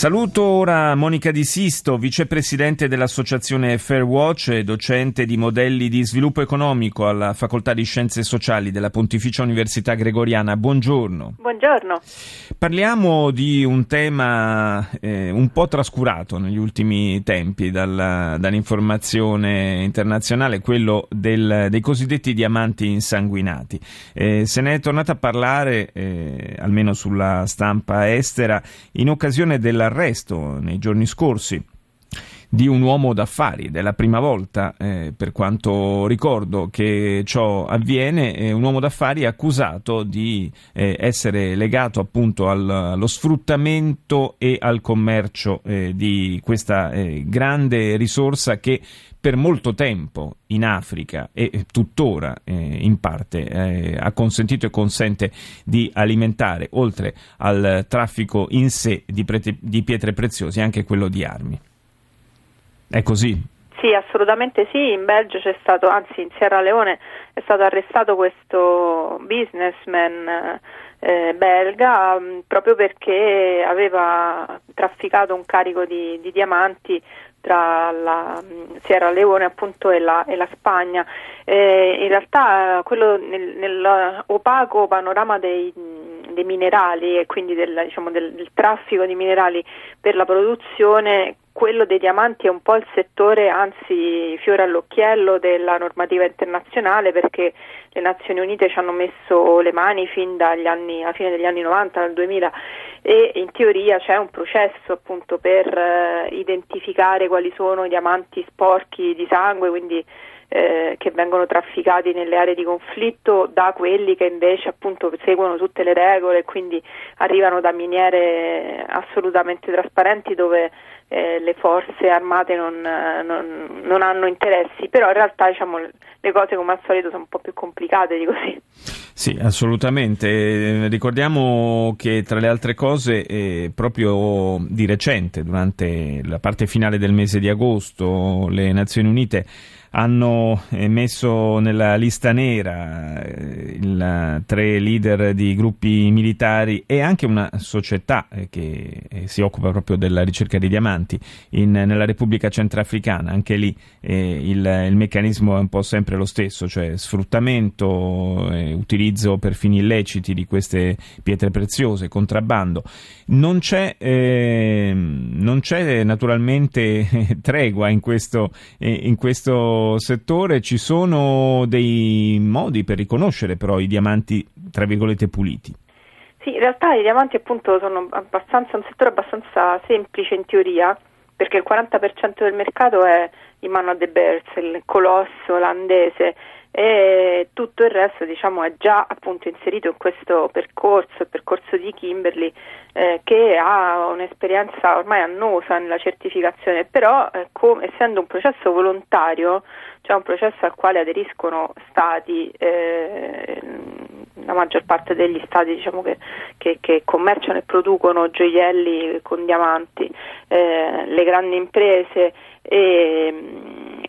Saluto ora Monica Di Sisto, vicepresidente dell'associazione Fairwatch e docente di modelli di sviluppo economico alla Facoltà di Scienze Sociali della Pontificia Università Gregoriana. Buongiorno. Buongiorno. Parliamo di un tema eh, un po' trascurato negli ultimi tempi dalla, dall'informazione internazionale, quello del, dei cosiddetti diamanti insanguinati. Eh, se ne è tornato a parlare, eh, almeno sulla stampa estera, in occasione della l'arresto nei giorni scorsi di un uomo d'affari, è la prima volta, eh, per quanto ricordo, che ciò avviene, eh, un uomo d'affari accusato di eh, essere legato appunto al, allo sfruttamento e al commercio eh, di questa eh, grande risorsa che per molto tempo in Africa e tuttora eh, in parte eh, ha consentito e consente di alimentare, oltre al traffico in sé di, prete, di pietre preziose, anche quello di armi. È così? Sì, assolutamente sì. In Belgio c'è stato, anzi in Sierra Leone è stato arrestato questo businessman eh, belga mh, mm, proprio perché aveva trafficato un carico di, di diamanti tra la mm, Sierra Leone appunto, e, la, e la Spagna. Eh, in realtà quello nel, nell'opaco panorama dei, dei, minerali e quindi del, diciamo, del, del traffico di minerali per la produzione quello dei diamanti è un po' il settore, anzi fiore all'occhiello della normativa internazionale perché le Nazioni Unite ci hanno messo le mani fin dagli anni, alla fine degli anni 90, dal 2000 e in teoria c'è un processo appunto per eh, identificare quali sono i diamanti sporchi di sangue, quindi eh, che vengono trafficati nelle aree di conflitto da quelli che invece appunto seguono tutte le regole e quindi arrivano da miniere assolutamente trasparenti dove eh, le forze armate non, non, non, hanno interessi, però in realtà diciamo, le cose come al solito sono un po' più complicate di così. Sì, assolutamente. Ricordiamo che tra le altre cose, eh, proprio di recente, durante la parte finale del mese di agosto, le Nazioni Unite hanno messo nella lista nera eh, il, tre leader di gruppi militari e anche una società eh, che eh, si occupa proprio della ricerca di diamanti in, nella Repubblica Centrafricana. Anche lì eh, il, il, meccanismo è un po' sempre lo stesso, cioè sfruttamento, eh, utilizzo per fini illeciti di queste pietre preziose, contrabbando. Non c'è, eh, non c'è naturalmente tregua in questo, in questo settore ci sono dei modi per riconoscere però i diamanti tra virgolette puliti. Sì, in realtà i diamanti appunto sono un settore abbastanza semplice in teoria perché il 40% del mercato è in mano a De Beers, il colosso olandese e tutto il resto diciamo, è già appunto inserito in questo percorso, il percorso di Kimberley eh, che ha un'esperienza ormai annosa nella certificazione, però eh, com- essendo un processo volontario, cioè un processo al quale aderiscono stati, eh, la maggior parte degli stati diciamo, che, che, che, commerciano e producono gioielli con diamanti, eh, le grandi imprese e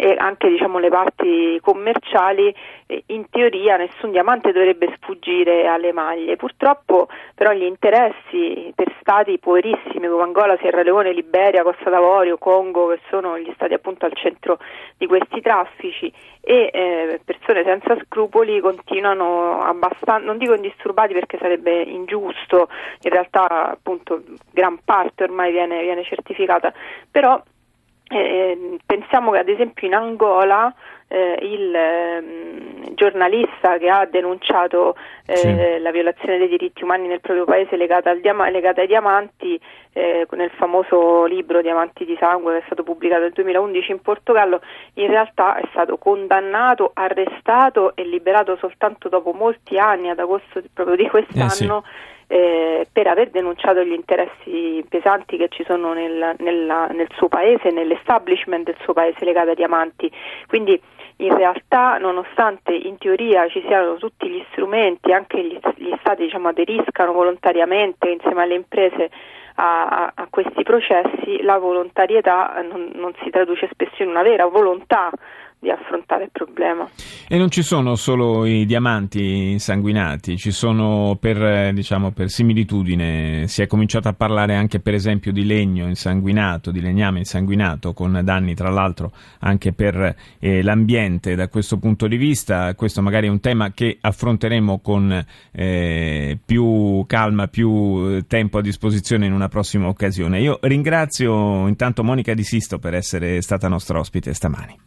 e anche diciamo, le parti commerciali, eh, in teoria nessun diamante dovrebbe sfuggire alle maglie. Purtroppo però gli interessi per stati poverissimi come Angola, Sierra Leone, Liberia, Costa d'Avorio, Congo, che sono gli stati appunto al centro di questi traffici e eh, persone senza scrupoli continuano abbastanza, non dico indisturbati perché sarebbe ingiusto, in realtà appunto gran parte ormai viene, viene certificata, però eh, pensiamo che ad esempio in Angola eh, il eh, giornalista che ha denunciato eh, sì. la violazione dei diritti umani nel proprio paese legata, diama- legata ai diamanti eh, nel famoso libro Diamanti di sangue che è stato pubblicato nel 2011 in Portogallo in realtà è stato condannato, arrestato e liberato soltanto dopo molti anni ad agosto proprio di quest'anno eh, sì eh, per aver denunciato gli interessi pesanti che ci sono nel, nella, nel suo paese, nell'establishment del suo paese legati ai diamanti. Quindi in realtà nonostante in teoria ci siano tutti gli strumenti, anche gli, gli stati diciamo, aderiscano volontariamente insieme alle imprese a, a, questi processi, la volontarietà non, non si traduce spesso in una vera volontà di affrontare il problema. E non ci sono solo i diamanti insanguinati, ci sono per, diciamo, per similitudine, si è cominciato a parlare anche per esempio di legno insanguinato, di legname insanguinato, con danni tra l'altro anche per eh, l'ambiente da questo punto di vista. Questo magari è un tema che affronteremo con eh, più calma, più tempo a disposizione in una prossima occasione. Io ringrazio intanto Monica Di Sisto per essere stata nostra ospite stamani.